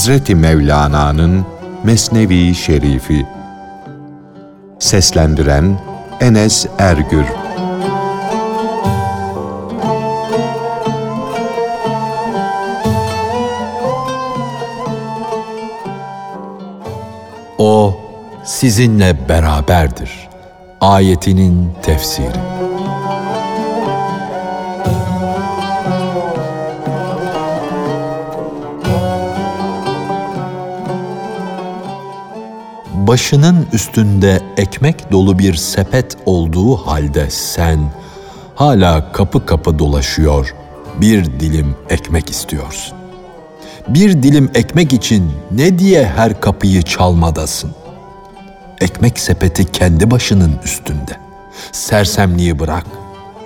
Hazreti Mevlana'nın Mesnevi Şerifi. Seslendiren Enes Ergür. O sizinle beraberdir. Ayetinin tefsiri başının üstünde ekmek dolu bir sepet olduğu halde sen hala kapı kapı dolaşıyor, bir dilim ekmek istiyorsun. Bir dilim ekmek için ne diye her kapıyı çalmadasın? Ekmek sepeti kendi başının üstünde. Sersemliği bırak,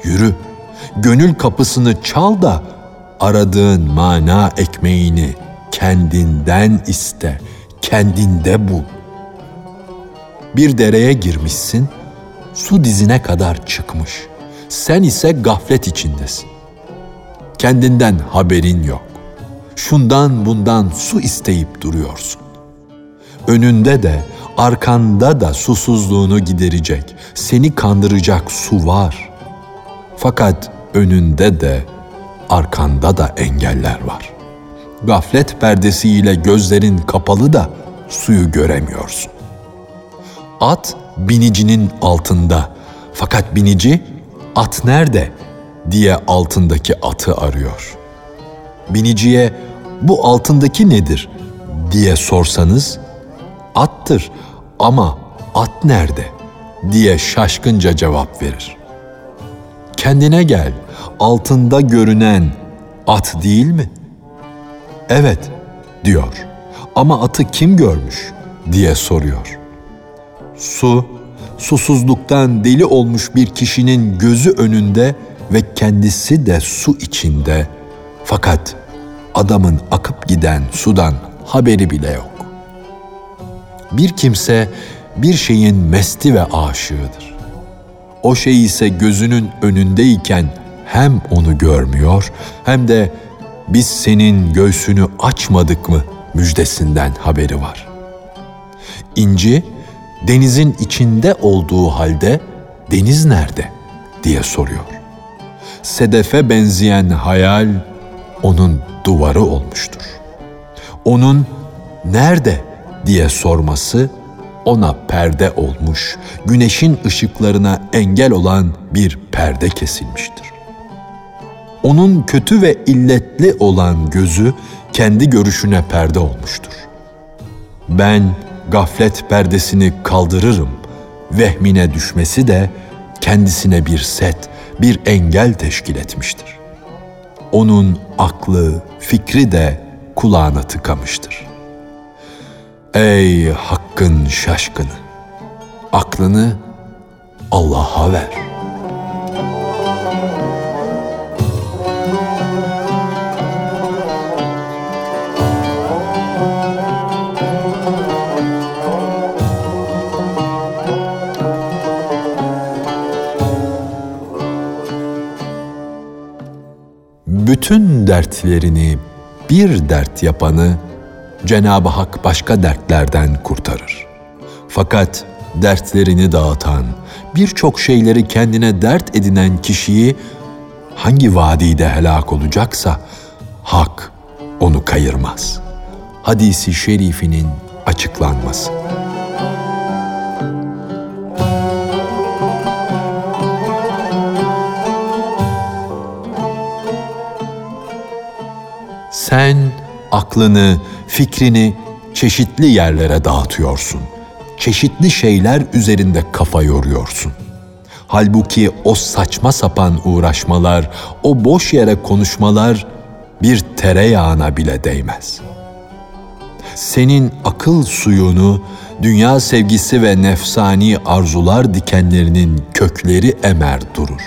yürü. Gönül kapısını çal da aradığın mana ekmeğini kendinden iste, kendinde bul bir dereye girmişsin, su dizine kadar çıkmış. Sen ise gaflet içindesin. Kendinden haberin yok. Şundan bundan su isteyip duruyorsun. Önünde de arkanda da susuzluğunu giderecek, seni kandıracak su var. Fakat önünde de arkanda da engeller var. Gaflet perdesiyle gözlerin kapalı da suyu göremiyorsun. At binicinin altında. Fakat binici at nerede diye altındaki atı arıyor. Biniciye bu altındaki nedir diye sorsanız attır ama at nerede diye şaşkınca cevap verir. Kendine gel, altında görünen at değil mi? Evet diyor. Ama atı kim görmüş diye soruyor. Su, susuzluktan deli olmuş bir kişinin gözü önünde ve kendisi de su içinde. Fakat adamın akıp giden sudan haberi bile yok. Bir kimse bir şeyin mesti ve aşığıdır. O şey ise gözünün önündeyken hem onu görmüyor hem de biz senin göğsünü açmadık mı müjdesinden haberi var. İnci denizin içinde olduğu halde deniz nerede diye soruyor. Sedefe benzeyen hayal onun duvarı olmuştur. Onun nerede diye sorması ona perde olmuş, güneşin ışıklarına engel olan bir perde kesilmiştir. Onun kötü ve illetli olan gözü kendi görüşüne perde olmuştur. Ben gaflet perdesini kaldırırım. Vehmine düşmesi de kendisine bir set, bir engel teşkil etmiştir. Onun aklı, fikri de kulağına tıkamıştır. Ey hakkın şaşkını! Aklını Allah'a ver.'' Bütün dertlerini bir dert yapanı Cenab-ı Hak başka dertlerden kurtarır. Fakat dertlerini dağıtan, birçok şeyleri kendine dert edinen kişiyi hangi vadide helak olacaksa Hak onu kayırmaz. Hadisi şerifinin açıklanması. Sen aklını, fikrini çeşitli yerlere dağıtıyorsun. Çeşitli şeyler üzerinde kafa yoruyorsun. Halbuki o saçma sapan uğraşmalar, o boş yere konuşmalar bir tereyağına bile değmez. Senin akıl suyunu dünya sevgisi ve nefsani arzular dikenlerinin kökleri emer durur.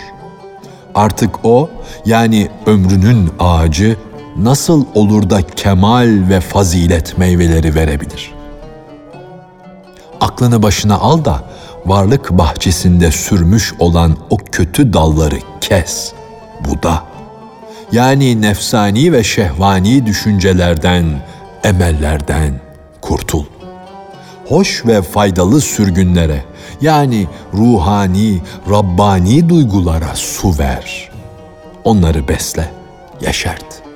Artık o yani ömrünün ağacı nasıl olur da kemal ve fazilet meyveleri verebilir? Aklını başına al da varlık bahçesinde sürmüş olan o kötü dalları kes, buda. Yani nefsani ve şehvani düşüncelerden emellerden kurtul. Hoş ve faydalı sürgünlere yani ruhani, Rabbani duygulara su ver. Onları besle, yeşert.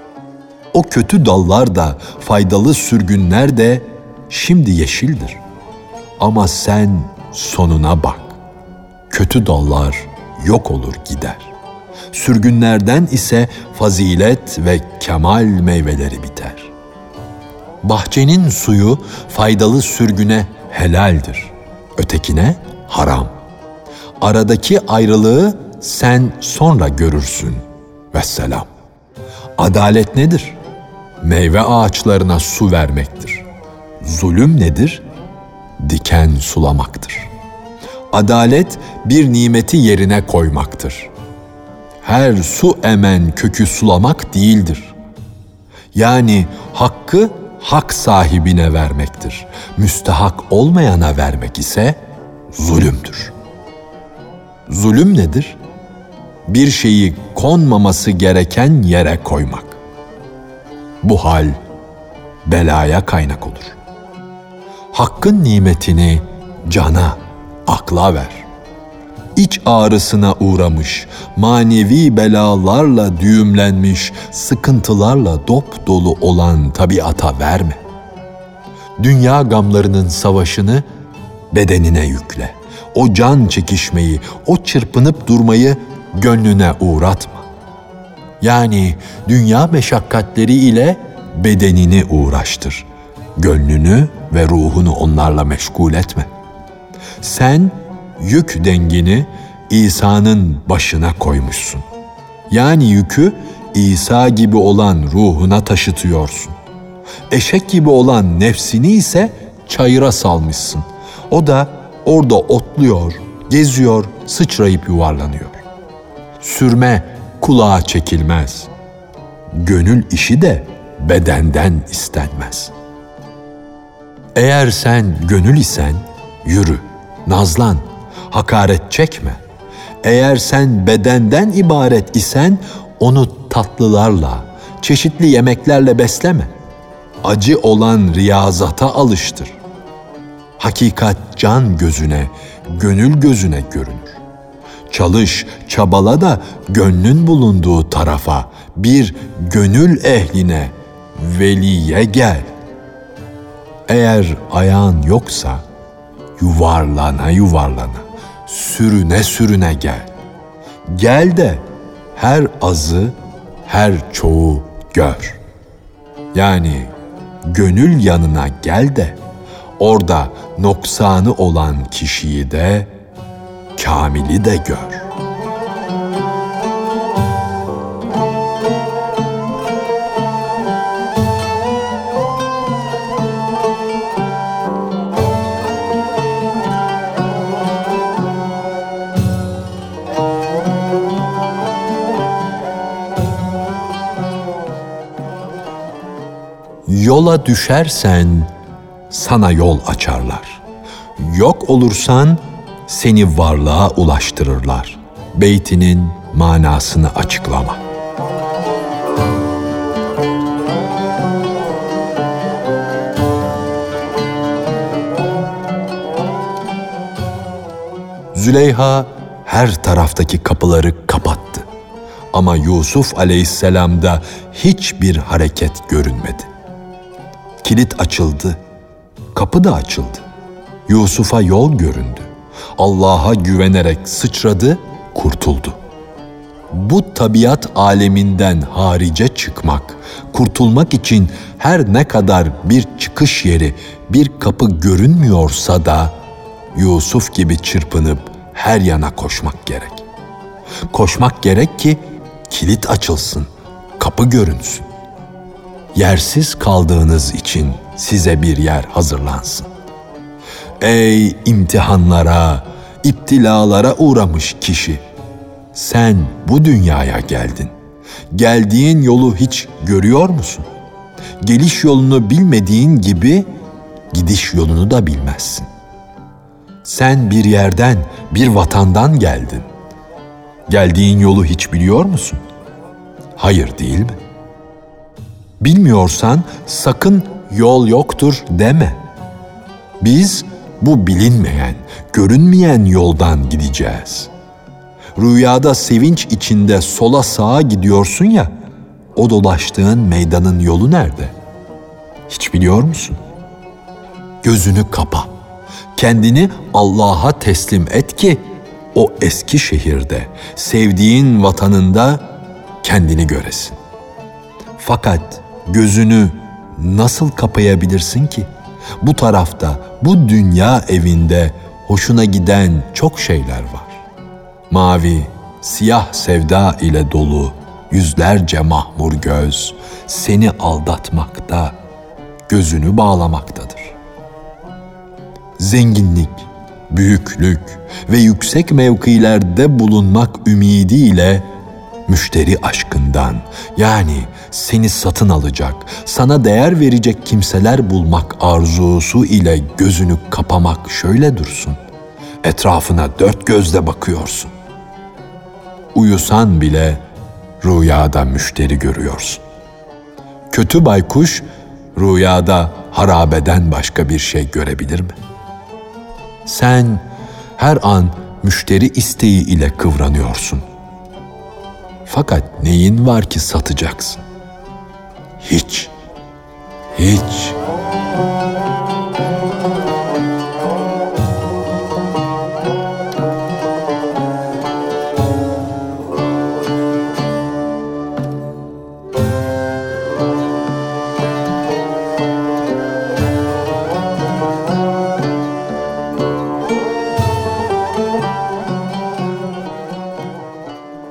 O kötü dallar da, faydalı sürgünler de şimdi yeşildir. Ama sen sonuna bak. Kötü dallar yok olur gider. Sürgünlerden ise fazilet ve kemal meyveleri biter. Bahçenin suyu faydalı sürgüne helaldir. Ötekine haram. Aradaki ayrılığı sen sonra görürsün. Vesselam. Adalet nedir? Meyve ağaçlarına su vermektir. Zulüm nedir? Diken sulamaktır. Adalet bir nimeti yerine koymaktır. Her su emen kökü sulamak değildir. Yani hakkı hak sahibine vermektir. Müstehak olmayana vermek ise zulümdür. Zulüm nedir? Bir şeyi konmaması gereken yere koymak. Bu hal belaya kaynak olur. Hakkın nimetini cana, akla ver. İç ağrısına uğramış, manevi belalarla düğümlenmiş, sıkıntılarla dop dolu olan tabiata verme. Dünya gamlarının savaşını bedenine yükle. O can çekişmeyi, o çırpınıp durmayı gönlüne uğratma. Yani dünya meşakkatleri ile bedenini uğraştır. Gönlünü ve ruhunu onlarla meşgul etme. Sen yük dengini İsa'nın başına koymuşsun. Yani yükü İsa gibi olan ruhuna taşıtıyorsun. Eşek gibi olan nefsini ise çayıra salmışsın. O da orada otluyor, geziyor, sıçrayıp yuvarlanıyor. Sürme kulağa çekilmez. Gönül işi de bedenden istenmez. Eğer sen gönül isen yürü, nazlan, hakaret çekme. Eğer sen bedenden ibaret isen onu tatlılarla, çeşitli yemeklerle besleme. Acı olan riyazata alıştır. Hakikat can gözüne, gönül gözüne görünür. Çalış, çabala da gönlün bulunduğu tarafa, bir gönül ehline, veliye gel. Eğer ayağın yoksa yuvarlana yuvarlana, sürüne sürüne gel. Gel de her azı, her çoğu gör. Yani gönül yanına gel de orada noksanı olan kişiyi de kamili de gör. Yola düşersen sana yol açarlar. Yok olursan seni varlığa ulaştırırlar. Beytinin manasını açıklama. Züleyha her taraftaki kapıları kapattı. Ama Yusuf aleyhisselamda hiçbir hareket görünmedi. Kilit açıldı, kapı da açıldı. Yusuf'a yol göründü. Allah'a güvenerek sıçradı, kurtuldu. Bu tabiat aleminden harice çıkmak, kurtulmak için her ne kadar bir çıkış yeri, bir kapı görünmüyorsa da Yusuf gibi çırpınıp her yana koşmak gerek. Koşmak gerek ki kilit açılsın, kapı görünsün. Yersiz kaldığınız için size bir yer hazırlansın. Ey imtihanlara, iptilalara uğramış kişi. Sen bu dünyaya geldin. Geldiğin yolu hiç görüyor musun? Geliş yolunu bilmediğin gibi gidiş yolunu da bilmezsin. Sen bir yerden, bir vatandan geldin. Geldiğin yolu hiç biliyor musun? Hayır değil mi? Bilmiyorsan sakın yol yoktur deme. Biz bu bilinmeyen, görünmeyen yoldan gideceğiz. Rüyada sevinç içinde sola sağa gidiyorsun ya, o dolaştığın meydanın yolu nerede? Hiç biliyor musun? Gözünü kapa. Kendini Allah'a teslim et ki o eski şehirde, sevdiğin vatanında kendini göresin. Fakat gözünü nasıl kapayabilirsin ki? Bu tarafta, bu dünya evinde hoşuna giden çok şeyler var. Mavi, siyah sevda ile dolu yüzlerce mahmur göz seni aldatmakta, gözünü bağlamaktadır. Zenginlik, büyüklük ve yüksek mevkilerde bulunmak ümidiyle müşteri aşkından yani seni satın alacak, sana değer verecek kimseler bulmak arzusu ile gözünü kapamak şöyle dursun. Etrafına dört gözle bakıyorsun. Uyusan bile rüyada müşteri görüyorsun. Kötü baykuş rüyada harabeden başka bir şey görebilir mi? Sen her an müşteri isteği ile kıvranıyorsun. Fakat neyin var ki satacaksın? Hiç. Hiç.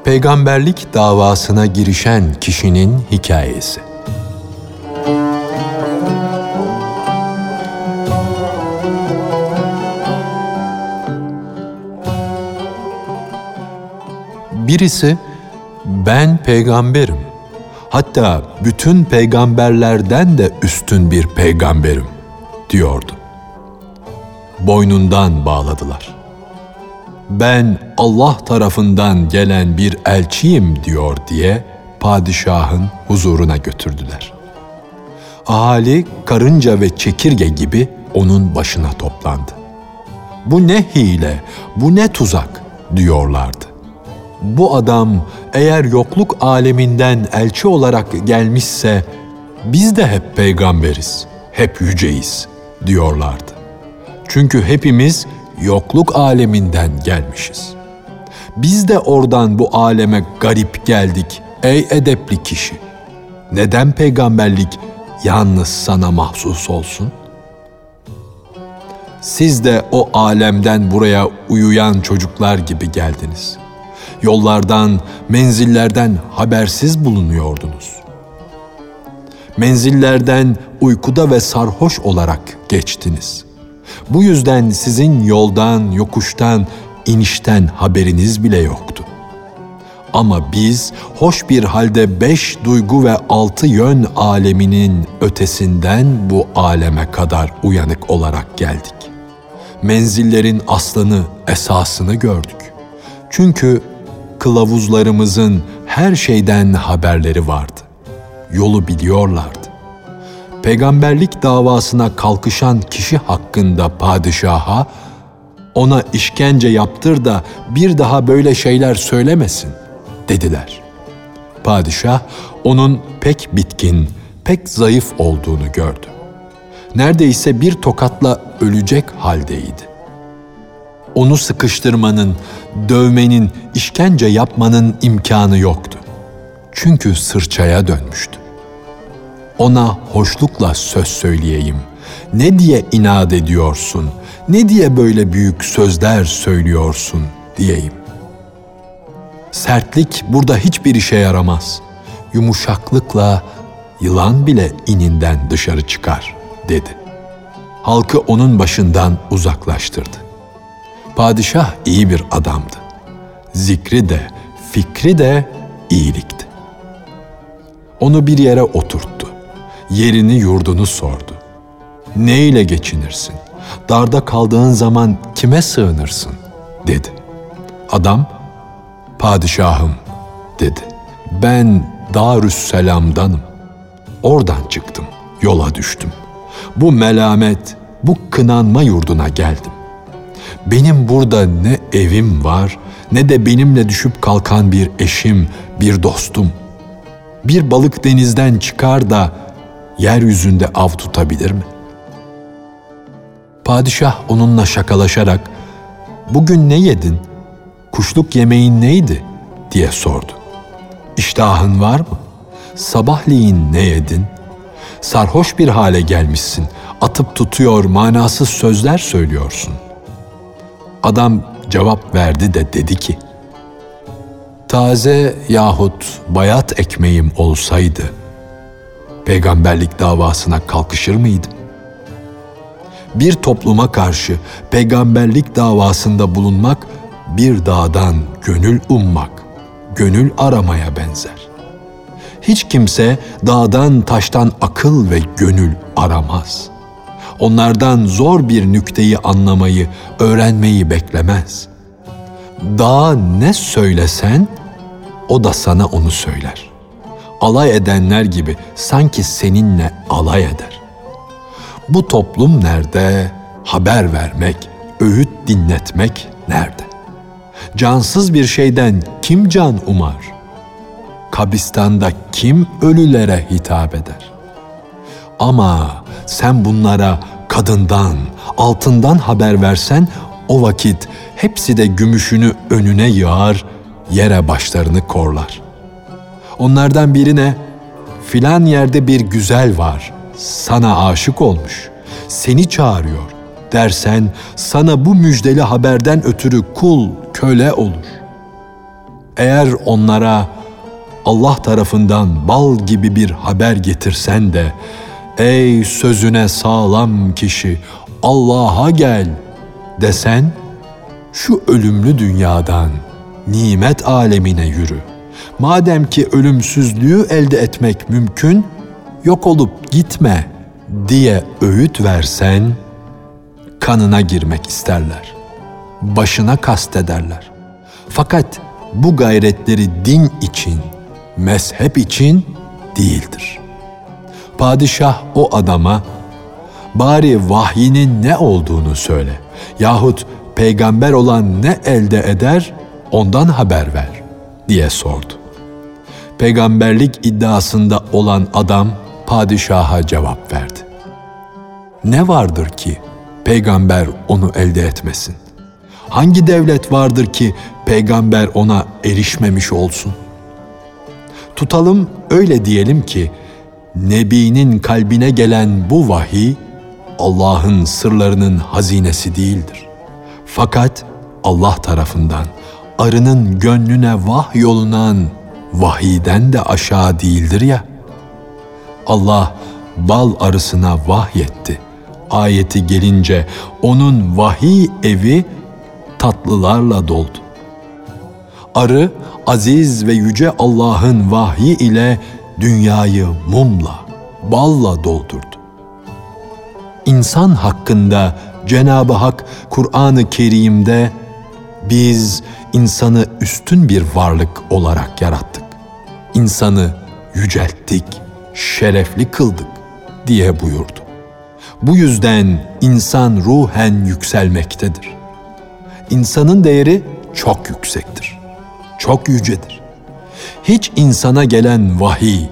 Peygamberlik davasına girişen kişinin hikayesi. Birisi ben peygamberim. Hatta bütün peygamberlerden de üstün bir peygamberim diyordu. Boynundan bağladılar. Ben Allah tarafından gelen bir elçiyim diyor diye padişahın huzuruna götürdüler. Ahali karınca ve çekirge gibi onun başına toplandı. Bu ne hile, bu ne tuzak diyorlardı bu adam eğer yokluk aleminden elçi olarak gelmişse biz de hep peygamberiz, hep yüceyiz diyorlardı. Çünkü hepimiz yokluk aleminden gelmişiz. Biz de oradan bu aleme garip geldik ey edepli kişi. Neden peygamberlik yalnız sana mahsus olsun? Siz de o alemden buraya uyuyan çocuklar gibi geldiniz yollardan, menzillerden habersiz bulunuyordunuz. Menzillerden uykuda ve sarhoş olarak geçtiniz. Bu yüzden sizin yoldan, yokuştan, inişten haberiniz bile yoktu. Ama biz hoş bir halde beş duygu ve altı yön aleminin ötesinden bu aleme kadar uyanık olarak geldik. Menzillerin aslını, esasını gördük. Çünkü kılavuzlarımızın her şeyden haberleri vardı. Yolu biliyorlardı. Peygamberlik davasına kalkışan kişi hakkında padişaha ona işkence yaptır da bir daha böyle şeyler söylemesin dediler. Padişah onun pek bitkin, pek zayıf olduğunu gördü. Neredeyse bir tokatla ölecek haldeydi onu sıkıştırmanın, dövmenin, işkence yapmanın imkanı yoktu. Çünkü sırçaya dönmüştü. Ona hoşlukla söz söyleyeyim. Ne diye inat ediyorsun? Ne diye böyle büyük sözler söylüyorsun diyeyim. Sertlik burada hiçbir işe yaramaz. Yumuşaklıkla yılan bile ininden dışarı çıkar dedi. Halkı onun başından uzaklaştırdı. Padişah iyi bir adamdı. Zikri de, fikri de iyilikti. Onu bir yere oturttu. Yerini yurdunu sordu. Ne ile geçinirsin? Darda kaldığın zaman kime sığınırsın? dedi. Adam, padişahım dedi. Ben Darüsselam'danım. Oradan çıktım, yola düştüm. bu melamet, bu kınanma yurduna geldim. Benim burada ne evim var, ne de benimle düşüp kalkan bir eşim, bir dostum. Bir balık denizden çıkar da yeryüzünde av tutabilir mi? Padişah onunla şakalaşarak, bugün ne yedin? Kuşluk yemeğin neydi? diye sordu. İştahın var mı? Sabahleyin ne yedin? Sarhoş bir hale gelmişsin. Atıp tutuyor, manasız sözler söylüyorsun. Adam cevap verdi de dedi ki, Taze yahut bayat ekmeğim olsaydı, peygamberlik davasına kalkışır mıydım? Bir topluma karşı peygamberlik davasında bulunmak, bir dağdan gönül ummak, gönül aramaya benzer. Hiç kimse dağdan taştan akıl ve gönül aramaz. Onlardan zor bir nükteyi anlamayı, öğrenmeyi beklemez. Dağa ne söylesen, o da sana onu söyler. Alay edenler gibi sanki seninle alay eder. Bu toplum nerede? Haber vermek, öğüt dinletmek nerede? Cansız bir şeyden kim can umar? Kabistanda kim ölülere hitap eder? Ama sen bunlara kadından, altından haber versen o vakit hepsi de gümüşünü önüne yığar, yere başlarını korlar. Onlardan birine filan yerde bir güzel var, sana aşık olmuş, seni çağırıyor dersen sana bu müjdeli haberden ötürü kul, köle olur. Eğer onlara Allah tarafından bal gibi bir haber getirsen de ey sözüne sağlam kişi Allah'a gel desen şu ölümlü dünyadan nimet alemine yürü. Madem ki ölümsüzlüğü elde etmek mümkün, yok olup gitme diye öğüt versen, kanına girmek isterler. Başına kastederler. Fakat bu gayretleri din için, mezhep için değildir. Padişah o adama, bari vahyinin ne olduğunu söyle yahut peygamber olan ne elde eder ondan haber ver diye sordu. Peygamberlik iddiasında olan adam padişaha cevap verdi. Ne vardır ki peygamber onu elde etmesin? Hangi devlet vardır ki peygamber ona erişmemiş olsun? Tutalım öyle diyelim ki Nebi'nin kalbine gelen bu vahiy Allah'ın sırlarının hazinesi değildir. Fakat Allah tarafından arının gönlüne vah yolunan vahiden de aşağı değildir ya. Allah bal arısına vahyetti. Ayeti gelince onun vahiy evi tatlılarla doldu. Arı aziz ve yüce Allah'ın vahyi ile dünyayı mumla, balla doldurdu. İnsan hakkında Cenab-ı Hak Kur'an-ı Kerim'de biz insanı üstün bir varlık olarak yarattık. İnsanı yücelttik, şerefli kıldık diye buyurdu. Bu yüzden insan ruhen yükselmektedir. İnsanın değeri çok yüksektir. Çok yücedir. Hiç insana gelen vahiy,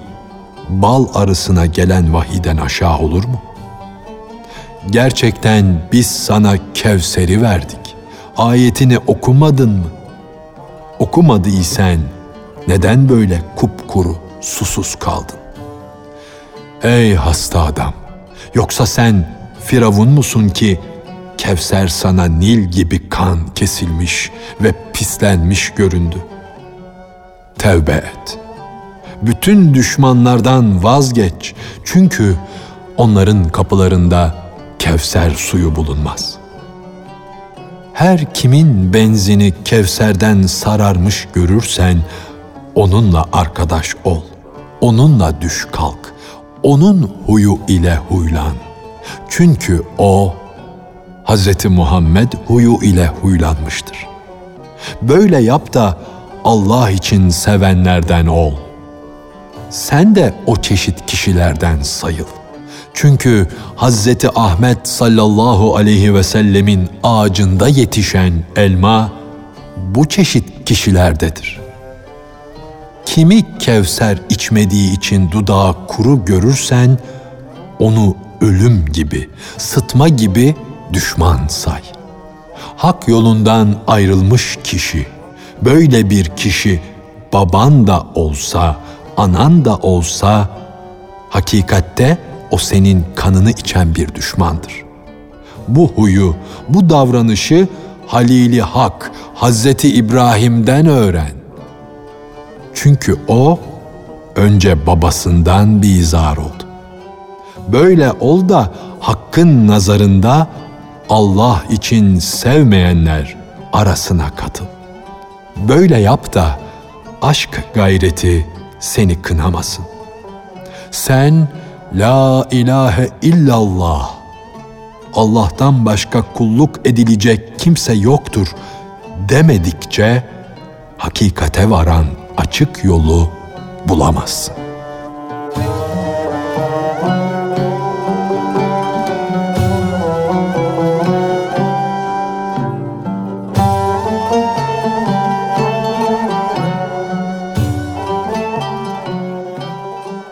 bal arısına gelen vahiden aşağı olur mu? Gerçekten biz sana Kevser'i verdik. Ayetini okumadın mı? Okumadıysan neden böyle kupkuru, susuz kaldın? Ey hasta adam! Yoksa sen Firavun musun ki Kevser sana Nil gibi kan kesilmiş ve pislenmiş göründü? Tevbe et. Bütün düşmanlardan vazgeç. Çünkü onların kapılarında Kevser suyu bulunmaz. Her kimin benzini Kevser'den sararmış görürsen onunla arkadaş ol. Onunla düş kalk. Onun huyu ile huylan. Çünkü o Hz. Muhammed huyu ile huylanmıştır. Böyle yap da Allah için sevenlerden ol. Sen de o çeşit kişilerden sayıl. Çünkü Hazreti Ahmet sallallahu aleyhi ve sellemin ağacında yetişen elma bu çeşit kişilerdedir. Kimi Kevser içmediği için dudağı kuru görürsen onu ölüm gibi, sıtma gibi düşman say. Hak yolundan ayrılmış kişi, böyle bir kişi baban da olsa, anan da olsa hakikatte o senin kanını içen bir düşmandır. Bu huyu, bu davranışı Halili Hak Hazreti İbrahim'den öğren. Çünkü o önce babasından bir izar oldu. Böyle ol da Hakk'ın nazarında Allah için sevmeyenler arasına katıl. Böyle yap da aşk gayreti seni kınamasın. Sen La ilahe illallah Allah'tan başka kulluk edilecek kimse yoktur demedikçe hakikate varan açık yolu bulamazsın.